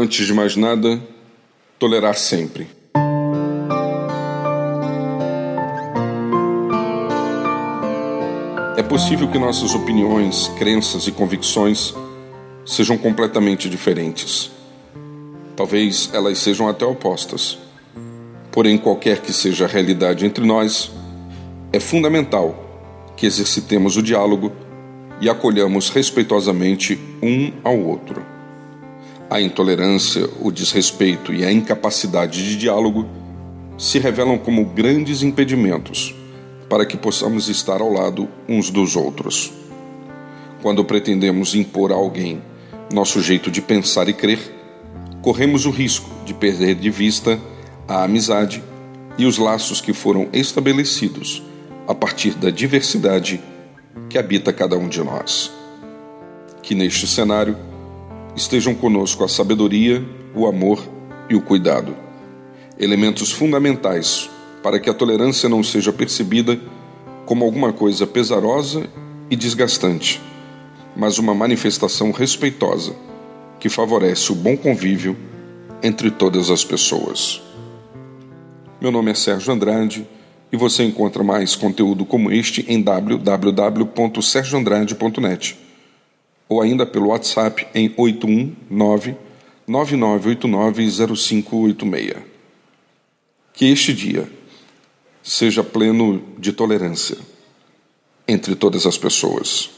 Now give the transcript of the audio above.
Antes de mais nada, tolerar sempre. É possível que nossas opiniões, crenças e convicções sejam completamente diferentes. Talvez elas sejam até opostas. Porém, qualquer que seja a realidade entre nós, é fundamental que exercitemos o diálogo e acolhamos respeitosamente um ao outro. A intolerância, o desrespeito e a incapacidade de diálogo se revelam como grandes impedimentos para que possamos estar ao lado uns dos outros. Quando pretendemos impor a alguém nosso jeito de pensar e crer, corremos o risco de perder de vista a amizade e os laços que foram estabelecidos a partir da diversidade que habita cada um de nós. Que neste cenário estejam conosco a sabedoria, o amor e o cuidado, elementos fundamentais para que a tolerância não seja percebida como alguma coisa pesarosa e desgastante, mas uma manifestação respeitosa que favorece o bom convívio entre todas as pessoas. Meu nome é Sérgio Andrade e você encontra mais conteúdo como este em www.sergioandrade.net ou ainda pelo WhatsApp em 819 99890586. Que este dia seja pleno de tolerância entre todas as pessoas.